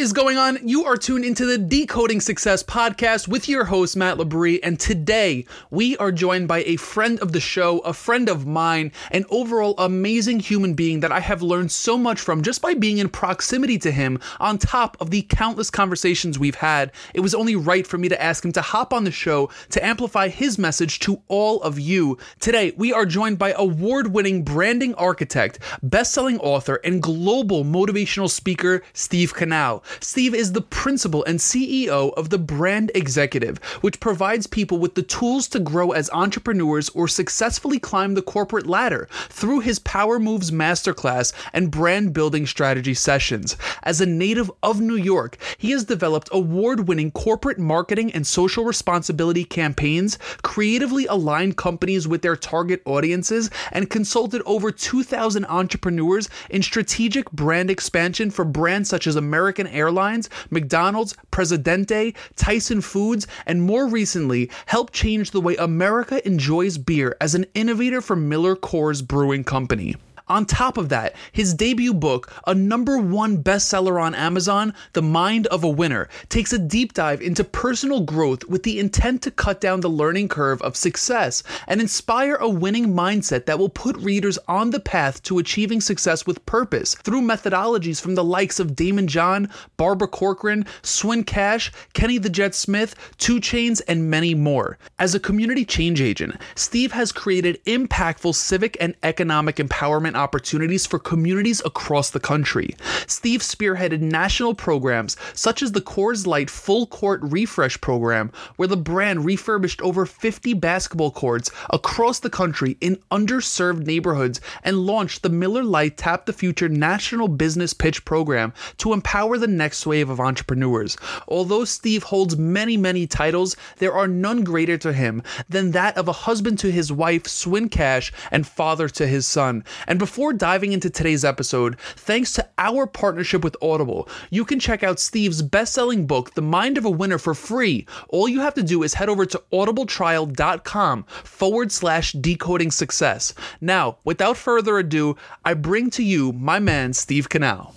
is going on? You are tuned into the Decoding Success podcast with your host, Matt Lebris. And today we are joined by a friend of the show, a friend of mine, an overall amazing human being that I have learned so much from just by being in proximity to him, on top of the countless conversations we've had. It was only right for me to ask him to hop on the show to amplify his message to all of you. Today, we are joined by award winning branding architect, best selling author, and global motivational speaker, Steve Canal. Steve is the principal and CEO of the Brand Executive, which provides people with the tools to grow as entrepreneurs or successfully climb the corporate ladder through his Power Moves Masterclass and brand building strategy sessions. As a native of New York, he has developed award winning corporate marketing and social responsibility campaigns, creatively aligned companies with their target audiences, and consulted over 2,000 entrepreneurs in strategic brand expansion for brands such as American. American Airlines, McDonald's, Presidente, Tyson Foods, and more recently helped change the way America enjoys beer as an innovator for Miller Coors Brewing Company. On top of that, his debut book, a number one bestseller on Amazon, The Mind of a Winner, takes a deep dive into personal growth with the intent to cut down the learning curve of success and inspire a winning mindset that will put readers on the path to achieving success with purpose through methodologies from the likes of Daymond John, Barbara Corcoran, Swin Cash, Kenny the Jet Smith, 2 Chainz, and many more. As a community change agent, Steve has created impactful civic and economic empowerment opportunities for communities across the country. Steve spearheaded national programs such as the Coors Light Full Court Refresh Program, where the brand refurbished over 50 basketball courts across the country in underserved neighborhoods and launched the Miller Lite Tap the Future National Business Pitch Program to empower the next wave of entrepreneurs. Although Steve holds many, many titles, there are none greater to him than that of a husband to his wife, Swin Cash, and father to his son. And before before diving into today's episode, thanks to our partnership with Audible, you can check out Steve's best selling book, The Mind of a Winner, for free. All you have to do is head over to audibletrial.com forward slash decoding success. Now, without further ado, I bring to you my man, Steve Canal.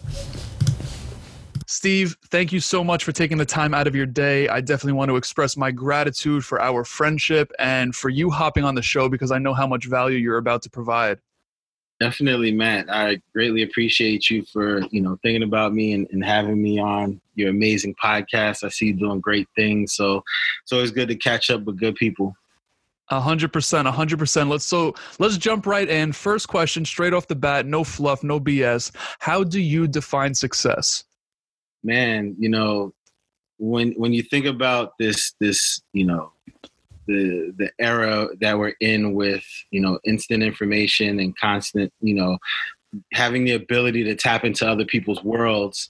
Steve, thank you so much for taking the time out of your day. I definitely want to express my gratitude for our friendship and for you hopping on the show because I know how much value you're about to provide. Definitely, Matt. I greatly appreciate you for you know thinking about me and, and having me on your amazing podcast. I see you doing great things, so it's always good to catch up with good people. A hundred percent, a hundred percent. Let's so let's jump right in. First question, straight off the bat, no fluff, no BS. How do you define success? Man, you know, when when you think about this this you know the the era that we're in with you know instant information and constant you know having the ability to tap into other people's worlds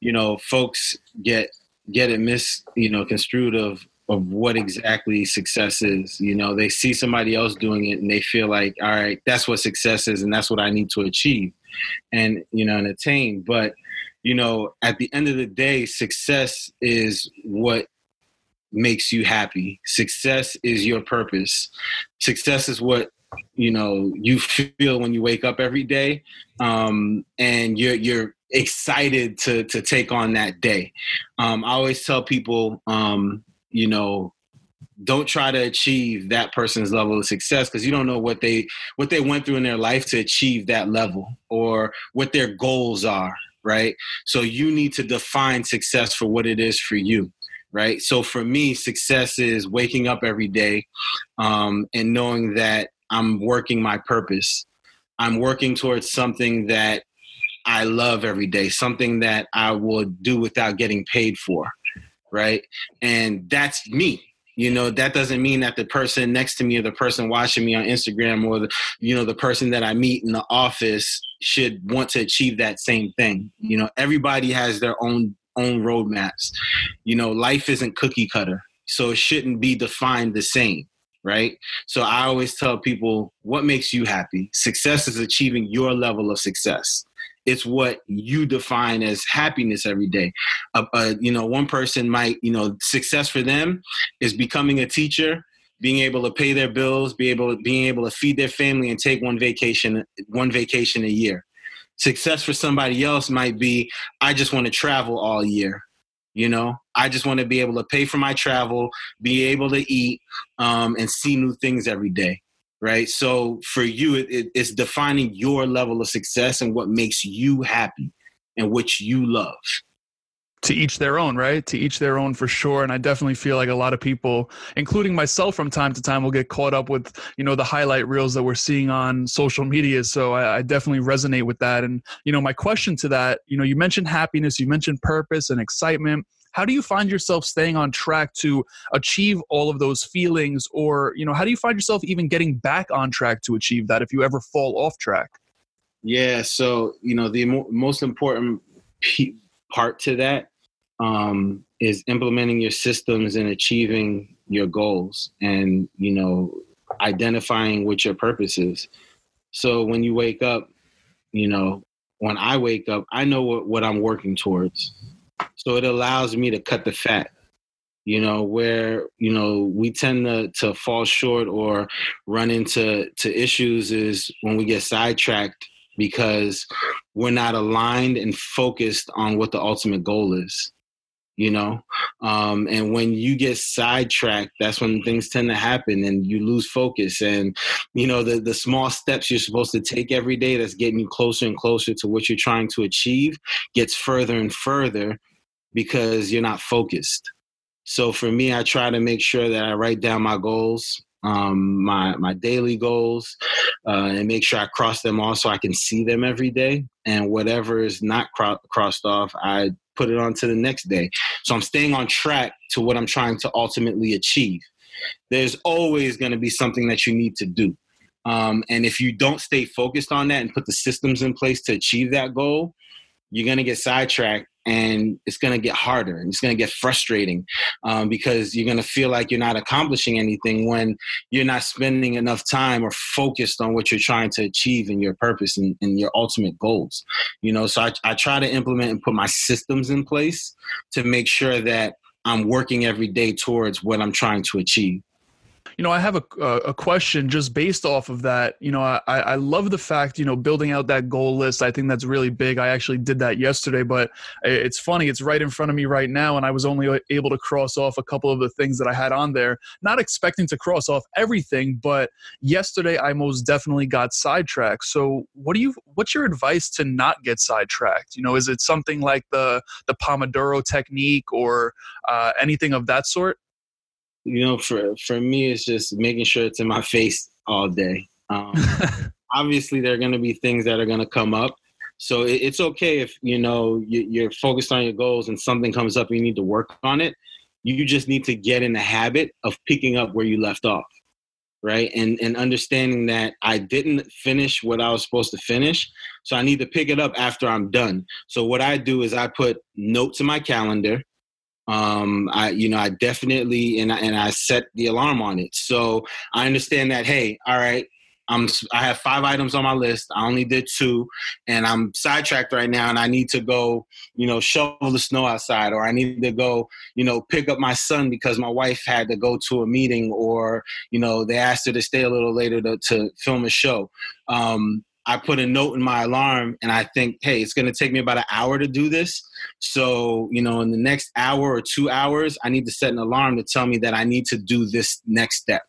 you know folks get get it mis you know construed of of what exactly success is you know? They see somebody else doing it and they feel like all right that's what success is and that's what i need to achieve and you know and attain. But you know at the end of the day success is what makes you happy. Success is your purpose. Success is what you know you feel when you wake up every day, um, and you're you're excited to to take on that day. Um, I always tell people, um, you know, don't try to achieve that person's level of success because you don't know what they what they went through in their life to achieve that level or what their goals are right so you need to define success for what it is for you right? So for me, success is waking up every day um, and knowing that I'm working my purpose. I'm working towards something that I love every day, something that I will do without getting paid for, right? And that's me. You know, that doesn't mean that the person next to me or the person watching me on Instagram or the, you know, the person that I meet in the office should want to achieve that same thing. You know, everybody has their own own roadmaps. You know, life isn't cookie cutter, so it shouldn't be defined the same, right? So I always tell people what makes you happy. Success is achieving your level of success. it's what you define as happiness every day uh, uh, you know one person might you know success for them is becoming a teacher being able to pay their bills be able being able to feed their family and take one vacation one vacation a year success for somebody else might be i just want to travel all year you know? I just want to be able to pay for my travel be able to eat um, and see new things every day right? So for you it, it, it's defining your level of success and what makes you happy and which you love to each their own, right? To each their own for sure. And I definitely feel like a lot of people, including myself from time to time, will get caught up with, you know, the highlight reels that we're seeing on social media. So I, I, definitely resonate with that. And, you know, my question to that, you know, you mentioned happiness, you mentioned purpose and excitement how do you find yourself staying on track to achieve all of those feelings or you know how do you find yourself even getting back on track to achieve that if you ever fall off track yeah so you know the mo- most important p- part to that um, is implementing your systems and achieving your goals and you know identifying what your purpose is. So when you wake up you know when i wake up i know what, what i'm working towards. So it allows me to cut the fat you know where you know we tend to to fall short or run into to issues is when we get sidetracked because we're not aligned and focused on what the ultimate goal is you know um, and when you get sidetracked that's when things tend to happen and you lose focus and you know the the small steps you're supposed to take every day that's getting you closer and closer to what you're trying to achieve gets further and further because you're not focused. So for me, I try to make sure that I write down my goals, um, my my daily goals, uh, and make sure I cross them off so I can see them every day. And whatever is not cro- crossed off, I put it on to the next day. So I'm staying on track to what I'm trying to ultimately achieve. There's always going to be something that you need to do. Um, and if you don't stay focused on that and put the systems in place to achieve that goal, you're going to get sidetracked and it's going to get harder and it's going to get frustrating um, because you're going to feel like you're not accomplishing anything when you're not spending enough time or focused on what you're trying to achieve and your purpose and, and your ultimate goals you know? So I, I try to implement and put my systems in place to make sure that i'm working every day towards what i'm trying to achieve you know, I have a, a question just based off of that. You know, I, I love the fact, you know, building out that goal list. I think that's really big. I actually did that yesterday, but it's funny. It's right in front of me right now. And I was only able to cross off a couple of the things that I had on there, not expecting to cross off everything. But yesterday, I most definitely got sidetracked. So, what do you, what's your advice to not get sidetracked? You know, is it something like the, the Pomodoro technique or uh, anything of that sort? You know, for for me, it's just making sure it's in my face all day. Um, obviously, there are going to be things that are going to come up, so it, it's okay if you know you, you're focused on your goals and something comes up and you need to work on it. You just need to get in the habit of picking up where you left off, right? And and understanding that I didn't finish what I was supposed to finish, so I need to pick it up after I'm done. So what I do is I put notes in my calendar um i you know i definitely and I, and i set the alarm on it. So i understand that hey all right i'm i have five items on my list. I only did two and i'm sidetracked right now and i need to go you know shovel the snow outside or i need to go you know pick up my son because my wife had to go to a meeting or you know they asked her to stay a little later to, to film a show. Um I put a note in my alarm and I think, hey, it's going to take me about an hour to do this. So, you know, in the next hour or two hours, I need to set an alarm to tell me that I need to do this next step.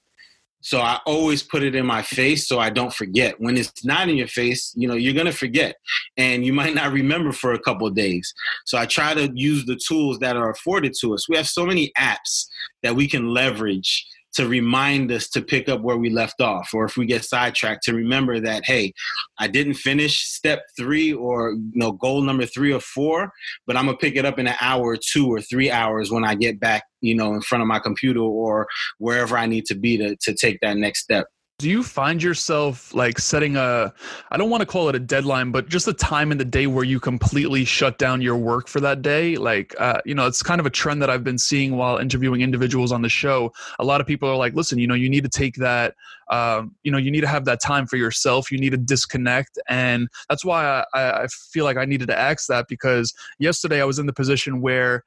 So I always put it in my face so I don't forget. When it's not in your face, you know, you're going to forget and you might not remember for a couple of days. So I try to use the tools that are afforded to us. We have so many apps that we can leverage to remind us to pick up where we left off or if we get sidetracked to remember that hey i didn't finish step three or you know goal number three or four but i'm gonna pick it up in an hour or two or three hours when i get back you know in front of my computer or wherever i need to be to, to take that next step do you find yourself like setting a i don't want to call it a deadline but just a time in the day where you completely shut down your work for that day? Like uh, you know it's kind of a trend that i've been seeing while interviewing individuals on the show. A lot of people are like listen you know you need to take that um, you know you need to have that time for yourself. You need to disconnect. And that's why I, I feel like i needed to ask that because yesterday i was in the position where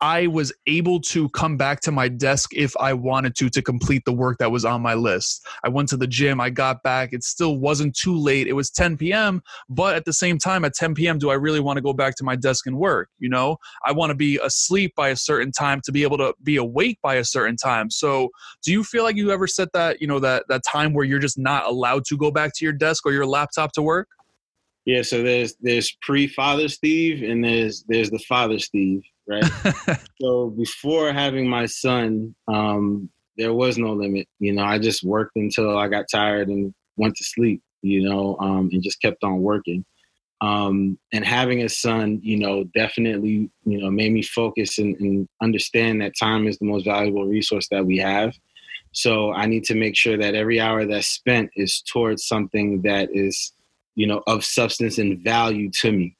I was able to come back to my desk if I wanted to to complete the work that was on my list. I went to the gym, I got back. It still wasn't too late. It was 10 p.m., but at the same time, at 10 p.m., do I really want to go back to my desk and work? You know, I want to be asleep by a certain time to be able to be awake by a certain time. So, do you feel like you ever set that, you know, that that time where you're just not allowed to go back to your desk or your laptop to work? Yeah, so there's there's pre-father Steve and there's there's the father Steve right? so before having my son, um, there was no limit. You know, I just worked until I got tired and went to sleep. You know, um, and just kept on working. Um, and having a son, you know, definitely, you know, made me focus and, and understand that time is the most valuable resource that we have. So I need to make sure that every hour that's spent is towards something that is, you know, of substance and value to me,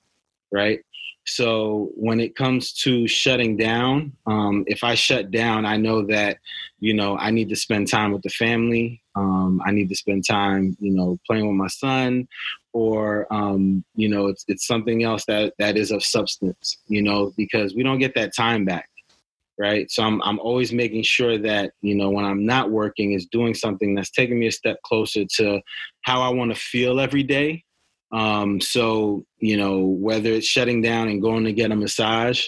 right? So when it comes to shutting down, um, if I shut down, I know that, you know, I need to spend time with the family. Um, I need to spend time, you know, playing with my son, or um, you know, it's it's something else that that is of substance, you know, because we don't get that time back, right? So I'm I'm always making sure that you know when I'm not working is doing something that's taking me a step closer to how I want to feel every day um, so, you know, whether it's shutting down and going to get a massage,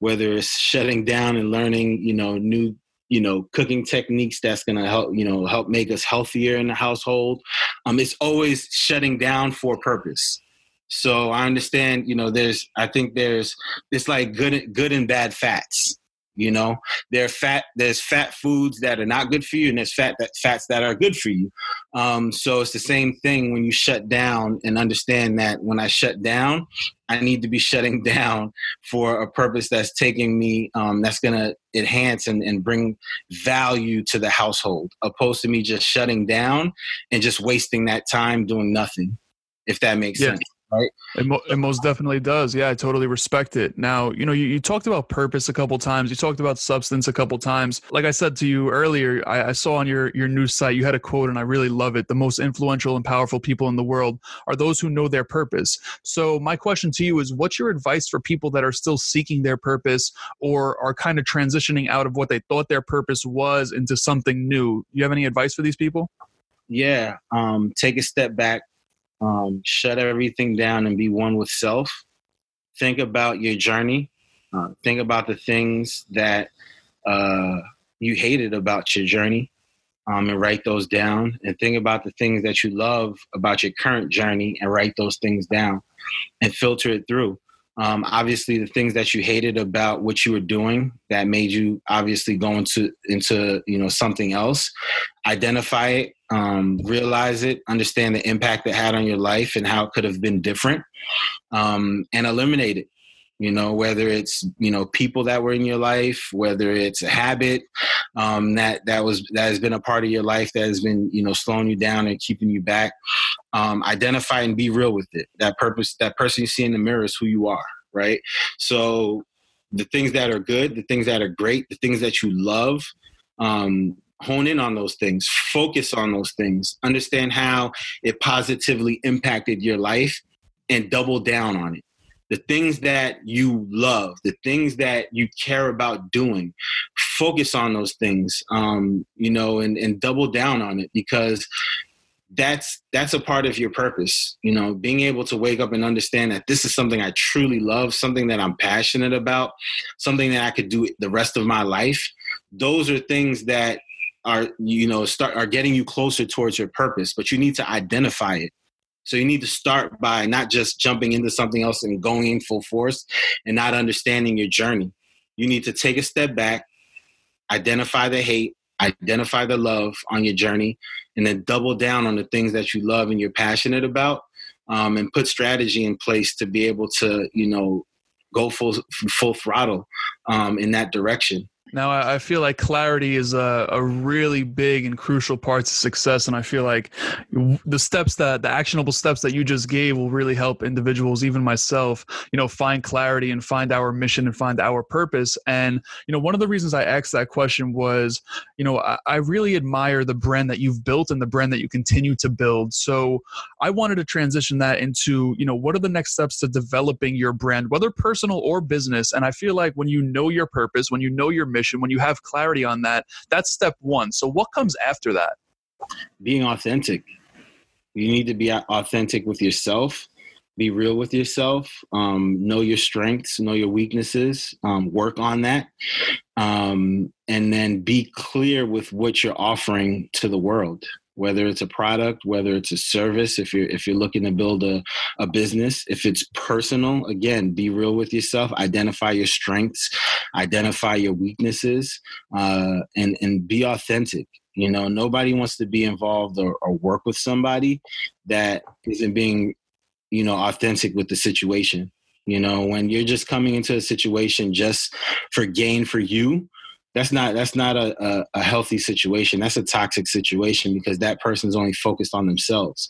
whether it's shutting down and learning, you know, new, you know, cooking techniques that's going to help, you know, help make us healthier in the household. Um, it's always shutting down for a purpose. So I understand, you know, there's, I think there's, it's like good, good and bad fats. You know, there fat. There's fat foods that are not good for you, and there's fat that fats that are good for you. Um, so it's the same thing when you shut down and understand that when I shut down, I need to be shutting down for a purpose that's taking me, um, that's going to enhance and, and bring value to the household, opposed to me just shutting down and just wasting that time doing nothing. If that makes yeah. sense right? It, mo- it, most definitely does. Yeah, I totally respect it. Now, you know, you, you, talked about purpose a couple times. You talked about substance a couple times. Like I said to you earlier, I, I saw on your your news site you had a quote, and I really love it. The most influential and powerful people in the world are those who know their purpose. So, my question to you is, what's your advice for people that are still seeking their purpose or are kind of transitioning out of what they thought their purpose was into something new? You have any advice for these people? Yeah, um, take a step back, um, shut everything down and be one with self. Think about your journey. Uh, think about the things that uh, you hated about your journey um, and write those down. And think about the things that you love about your current journey and write those things down and filter it through. Um, obviously, the things that you hated about what you were doing that made you obviously go into into you know something else. Identify it, um, realize it, understand the impact it had on your life and how it could have been different, um, and eliminate it. You know, whether it's you know people that were in your life, whether it's a habit um, that that was that has been a part of your life that has been you know slowing you down and keeping you back. Um, identify and be real with it. That purpose, that person you see in the mirror is who you are, right? So the things that are good, the things that are great, the things that you love, um, hone in on those things, focus on those things, understand how it positively impacted your life, and double down on it. The things that you love, the things that you care about doing, focus on those things, um, you know, and, and double down on it because that's that's a part of your purpose you know being able to wake up and understand that this is something i truly love something that i'm passionate about something that i could do the rest of my life those are things that are you know start are getting you closer towards your purpose but you need to identify it. So you need to start by not just jumping into something else and going in full force and not understanding your journey. You need to take a step back identify the hate identify the love on your journey and then double down on the things that you love and you're passionate about um, and put strategy in place to be able to you know go full full throttle um, in that direction Now, I feel like clarity is a, a really big and crucial part to success. And I feel like the steps that the actionable steps that you just gave will really help individuals, even myself, you know, find clarity and find our mission and find our purpose. And, you know, one of the reasons I asked that question was, you know, I, I really admire the brand that you've built and the brand that you continue to build. So I wanted to transition that into, you know, what are the next steps to developing your brand, whether personal or business? And I feel like when you know your purpose, when you know your mission, when you have clarity on that, that's step one. So, what comes after that? Being authentic. You need to be authentic with yourself. Be real with yourself. Um, know your strengths. Know your weaknesses. Um, work on that, um, and then be clear with what you're offering to the world whether it's a product whether it's a service if you're if you're looking to build a, a business if it's personal again be real with yourself identify your strengths identify your weaknesses uh, and and be authentic. You know nobody wants to be involved or, or work with somebody that isn't being you know authentic with the situation. You know when you're just coming into a situation just for gain for you that's not that's not a, a, a, healthy situation. That's a toxic situation because that person's only focused on themselves.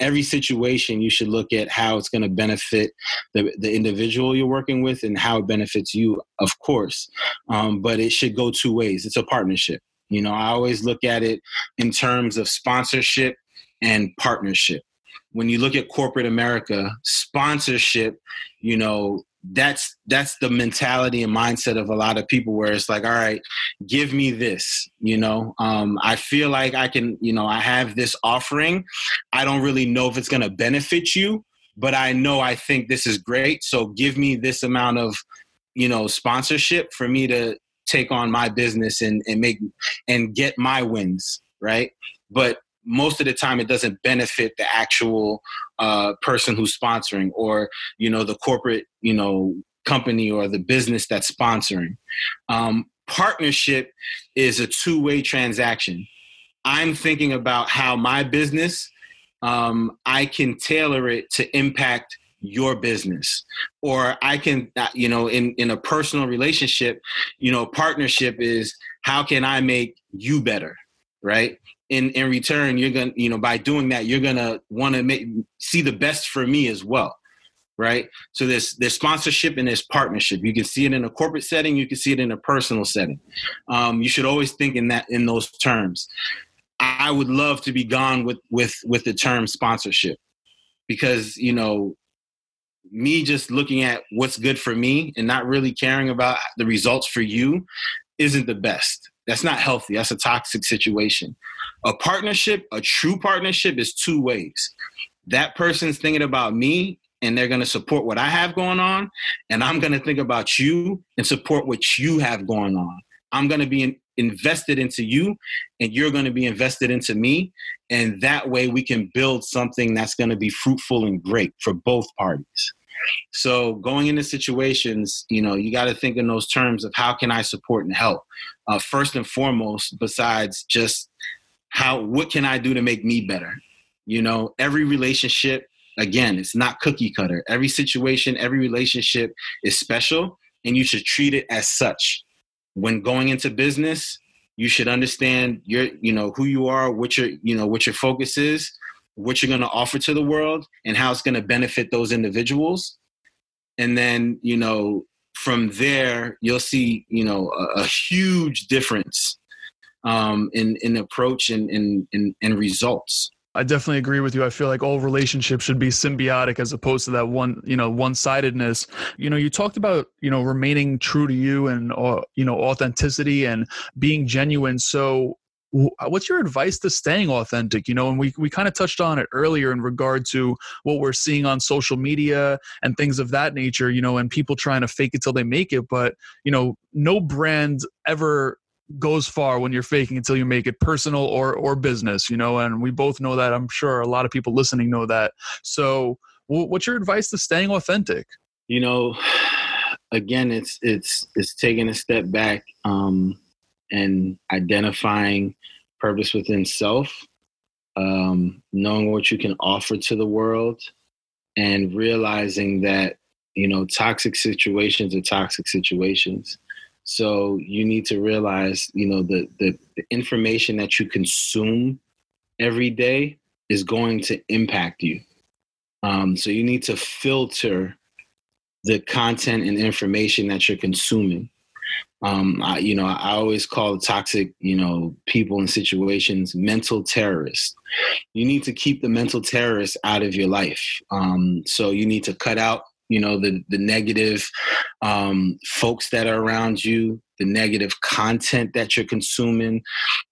Every situation you should look at how it's going to benefit the, the individual you're working with and how it benefits you of course. Um, but it should go two ways. It's a partnership. You know i always look at it in terms of sponsorship and partnership. When you look at corporate america sponsorship you know that's that's the mentality and mindset of a lot of people where it's like all right give me this you know? Um, i feel like i can you know i have this offering. I don't really know if it's going to benefit you but i know i think this is great. So give me this amount of you know sponsorship for me to take on my business and, and make and get my wins right? But most of the time it doesn't benefit the actual uh, person who's sponsoring or you know the corporate you know company or the business that's sponsoring. Um, partnership is a two-way transaction. I'm thinking about how my business um, i can tailor it to impact your business. Or i can uh, you know in in a personal relationship you know partnership is how can i make you better right in in return you're gonna you know by doing that you're gonna want to make see the best for me as well right? So there's there's sponsorship and there's partnership. You can see it in a corporate setting you can see it in a personal setting. Um, you should always think in that in those terms. I would love to be gone with with with the term sponsorship because you know me just looking at what's good for me and not really caring about the results for you isn't the best that's not healthy. That's a toxic situation. A partnership, a true partnership, is two ways. That person's thinking about me and they're going to support what I have going on, and I'm going to think about you and support what you have going on. I'm going to be in, invested into you, and you're going to be invested into me. And that way, we can build something that's going to be fruitful and great for both parties. So going into situations, you know, you got to think in those terms of how can I support and help. Uh, first and foremost, besides just how what can I do to make me better. You know, every relationship again, it's not cookie cutter. Every situation, every relationship is special, and you should treat it as such. When going into business, you should understand your, you know, who you are, what your, you know, what your focus is, what you're going to offer to the world and how it's going to benefit those individuals and then you know from there you'll see you know a, a huge difference um, in in approach and in, in results I definitely agree with you. I feel like all relationships should be symbiotic as opposed to that one, you know, one-sidedness. You know, you talked about, you know, remaining true to you and, uh, you know, authenticity and being genuine. So what's your advice to staying authentic? You know and we, we kind of touched on it earlier in regard to what we're seeing on social media and things of that nature you know and people trying to fake it till they make it but you know no brand ever goes far when you're faking until you make it personal or or business you know and we both know that. I'm sure a lot of people listening know that. So what's your advice to staying authentic? You know again it's it's it's taking a step back um and identifying purpose within self, um, knowing what you can offer to the world, and realizing that you know toxic situations are toxic situations. So you need to realize, you know, the, the, the information that you consume every day is going to impact you. Um, so you need to filter the content and information that you're consuming. Um, I, you know, I always call toxic, you know, people and situations mental terrorists. You need to keep the mental terrorists out of your life. Um, so you need to cut out, you know, the the negative um, folks that are around you, the negative content that you're consuming.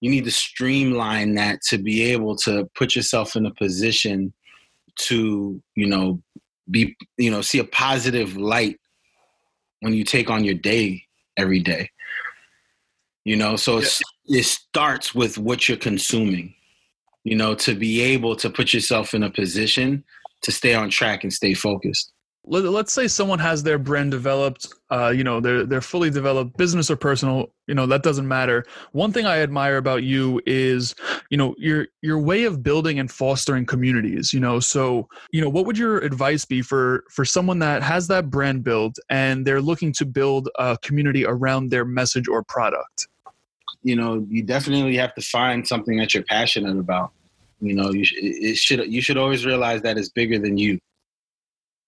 You need to streamline that to be able to put yourself in a position to, you know, be, you know, see a positive light when you take on your day every day. You know, so yeah. it starts with what you're consuming. You know, to be able to put yourself in a position to stay on track and stay focused let, us say someone has their brand developed uh, you know they're they're fully developed business or personal you know that doesn't matter. One thing i admire about you is you know your your way of building and fostering communities you know? So you know what would your advice be for for someone that has that brand built and they're looking to build a community around their message or product? You know you definitely have to find something that you're passionate about. You know you sh- it should you should always realize that it's bigger than you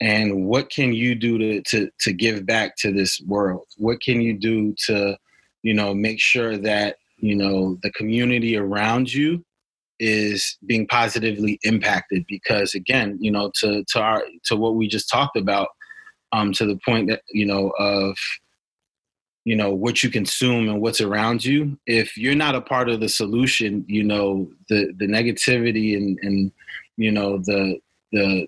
and what can you do to to to give back to this world? What can you do to you know make sure that you know the community around you is being positively impacted? Because again you know to to our to what we just talked about um to the point that you know of you know what you consume and what's around you if you're not a part of the solution you know the the negativity and and you know the the the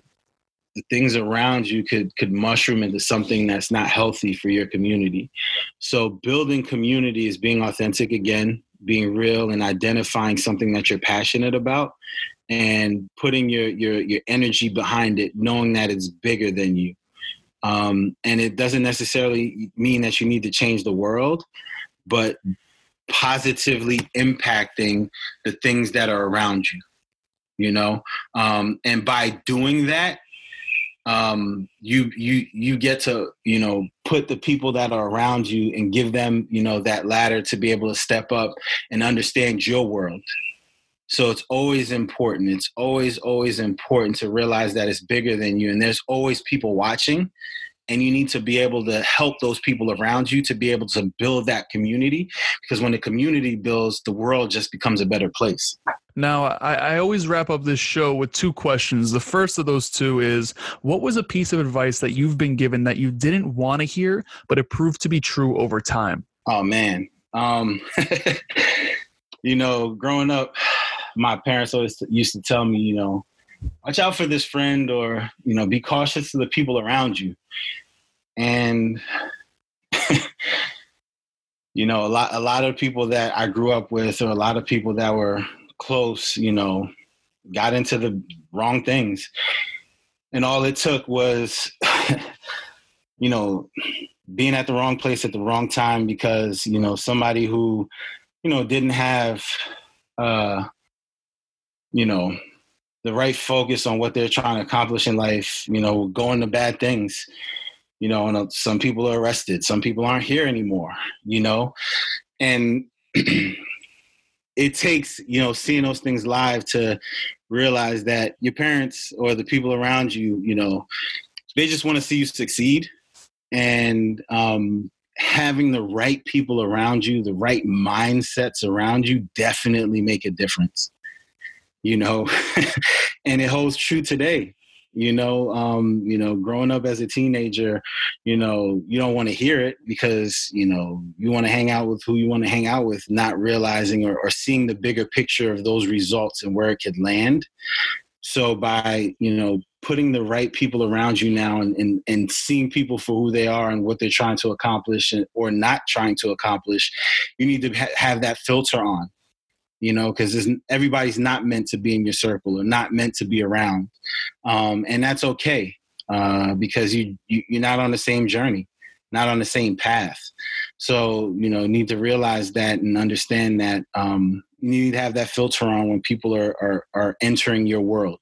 things around you could could mushroom into something that's not healthy for your community. So building community is being authentic again, being real and identifying something that you're passionate about and putting your your your energy behind it, knowing that it's bigger than you. Um, and it doesn't necessarily mean that you need to change the world, but positively impacting the things that are around you you know um, and by doing that um, you you you get to you know put the people that are around you and give them you know that ladder to be able to step up and understand your world. So it's always important. It's always always important to realize that it's bigger than you and there's always people watching and you need to be able to help those people around you to be able to build that community because when the community builds the world just becomes a better place now, I, I, always wrap up this show with two questions. The first of those two is What was a piece of advice that you've been given that you didn't want to hear, but it proved to be true over time? Oh, man. Um, you know, growing up, my parents always used to tell me, you know, watch out for this friend or, you know, be cautious of the people around you. And, you know, a lot, a lot of people that I grew up with or a lot of people that were close, you know, got into the wrong things. And all it took was, you know, being at the wrong place at the wrong time because, you know, somebody who, you know, didn't have, uh, you know, the right focus on what they're trying to accomplish in life, you know, going to bad things. You know, and uh, some people are arrested, some people aren't here anymore, you know, and it takes you know seeing those things live to realize that your parents or the people around you you know they just want to see you succeed and um, having the right people around you the right mindsets around you definitely make a difference you know and it holds true today. You know um you know growing up as a teenager you know you don't want to hear it because you know you want to hang out with who you want to hang out with not realizing or, or seeing the bigger picture of those results and where it could land. So by you know putting the right people around you now and, and, and seeing people for who they are and what they're trying to accomplish or not trying to accomplish you need to ha- have that filter on you know, because everybody's not meant to be in your circle or not meant to be around, um, and that's okay uh, because you, you you're not on the same journey, not on the same path. So you know, need to realize that and understand that um, you need to have that filter on when people are are, are entering your world.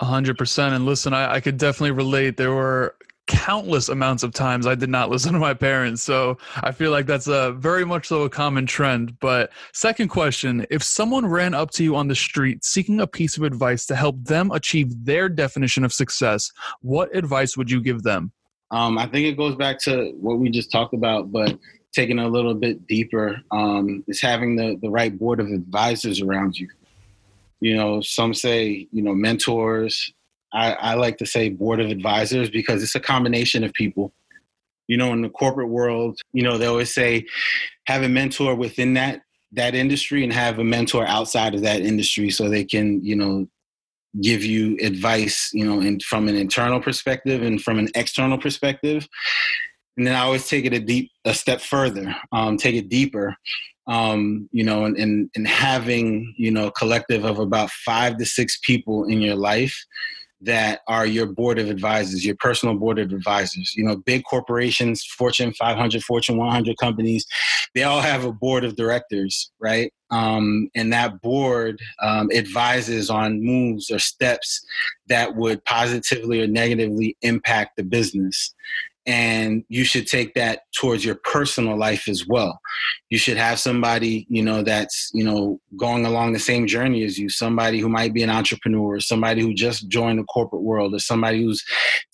A hundred percent. And listen, I, I could definitely relate. There were countless amounts of times I did not listen to my parents. So I feel like that's a very much so a common trend. But second question, if someone ran up to you on the street seeking a piece of advice to help them achieve their definition of success, what advice would you give them? Um, I think it goes back to what we just talked about, but taking a little bit deeper um, is having the, the right board of advisors around you. You know, some say, you know, mentors, I, I like to say board of advisors because it's a combination of people. You know, in the corporate world, you know, they always say have a mentor within that that industry and have a mentor outside of that industry so they can, you know, give you advice, you know, and from an internal perspective and from an external perspective. And then I always take it a deep a step further, um, take it deeper um, you know, and, and, and having, you know, a collective of about five to six people in your life that are your board of advisors, your personal board of advisors. You know, big corporations, Fortune 500, Fortune 100 companies, they all have a board of directors, right? Um, and that board um, advises on moves or steps that would positively or negatively impact the business and you should take that towards your personal life as well. You should have somebody you know that's you know going along the same journey as you. Somebody who might be an entrepreneur somebody who just joined the corporate world or somebody who's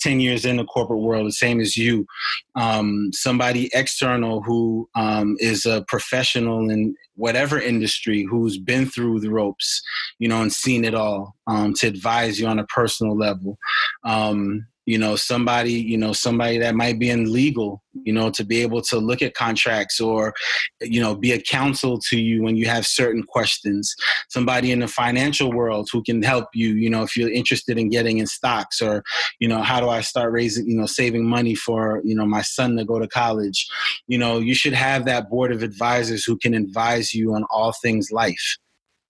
10 years in the corporate world the same as you. Um, somebody external who um, is a professional in whatever industry who's been through the ropes you know and seen it all um, to advise you on a personal level. Um, you know somebody you know somebody that might be in legal you know to be able to look at contracts or you know be a counsel to you when you have certain questions. Somebody in the financial world who can help you you know if you're interested in getting in stocks or you know how do i start raising you know saving money for you know my son to go to college? You know you should have that board of advisors who can advise you on all things life.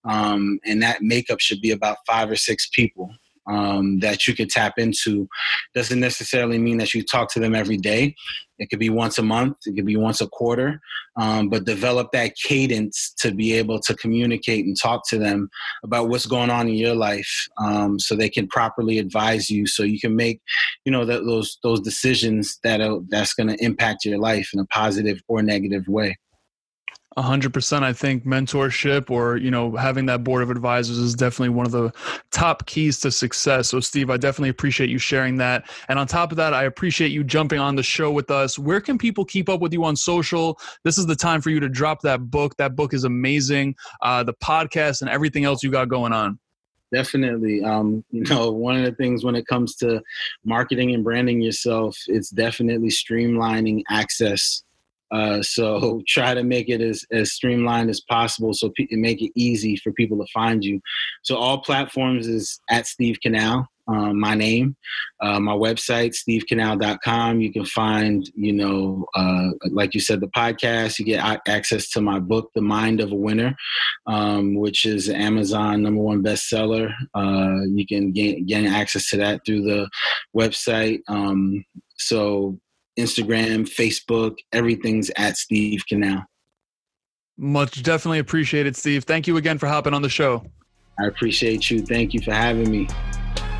Um, and that makeup should be about five or six people um, that you could tap into. Doesn't necessarily mean that you talk to them every day. It could be once a month, it could be once a quarter, um, but develop that cadence to be able to communicate and talk to them about what's going on in your life, um, so they can properly advise you, so you can make, you know, that, those those decisions that are, that's going to impact your life in a positive or negative way. 100% i think mentorship or you know having that board of advisors is definitely one of the top keys to success. So steve i definitely appreciate you sharing that. And on top of that i appreciate you jumping on the show with us. Where can people keep up with you on social? This is the time for you to drop that book. That book is amazing. Uh, the podcast and everything else you got going on. Definitely. Um, you know one of the things when it comes to marketing and branding yourself it's definitely streamlining access uh, so try to make it as, as streamlined as possible so pe- make it easy for people to find you. So all platforms is at Steve Canal, um, my name, uh, my website, stevecanal.com. You can find, you know, uh, like you said, the podcast. You get access to my book, The Mind of a Winner, um, which is Amazon number one bestseller. Uh, you can gain, gain access to that through the website. Um, so Instagram, Facebook, everything's at Steve Canal. Much definitely appreciated, Steve. Thank you again for hopping on the show. I appreciate you. Thank you for having me.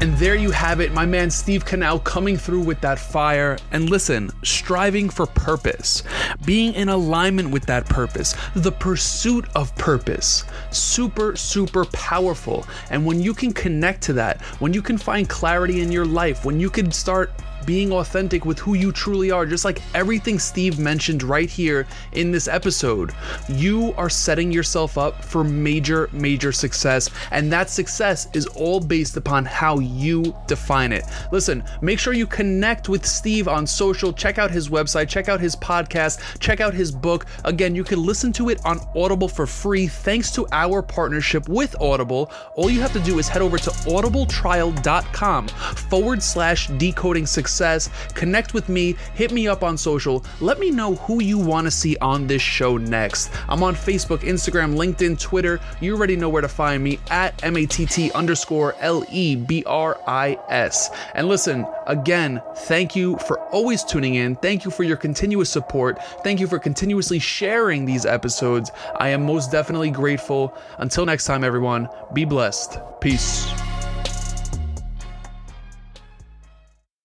And there you have it, my man Steve Canal coming through with that fire. And listen, striving for purpose, being in alignment with that purpose, the pursuit of purpose, super, super powerful. And when you can connect to that, when you can find clarity in your life, when you can start being authentic with who you truly are, just like everything Steve mentioned right here in this episode. You are setting yourself up for major, major success, and that success is all based upon how you define it. Listen, make sure you connect with Steve on social, check out his website, check out his podcast, check out his book. Again, you can listen to it on Audible for free thanks to our partnership with Audible. All you have to do is head over to audibletrial.com forward slash decoding success success, connect with me, hit me up on social, let me know who you want to see on this show next. I'm on Facebook, Instagram, LinkedIn, Twitter. You already know where to find me at MATT underscore L E B R I S. And listen, again, thank you for always tuning in. Thank you for your continuous support. Thank you for continuously sharing these episodes. I am most definitely grateful. Until next time, everyone, be blessed. Peace.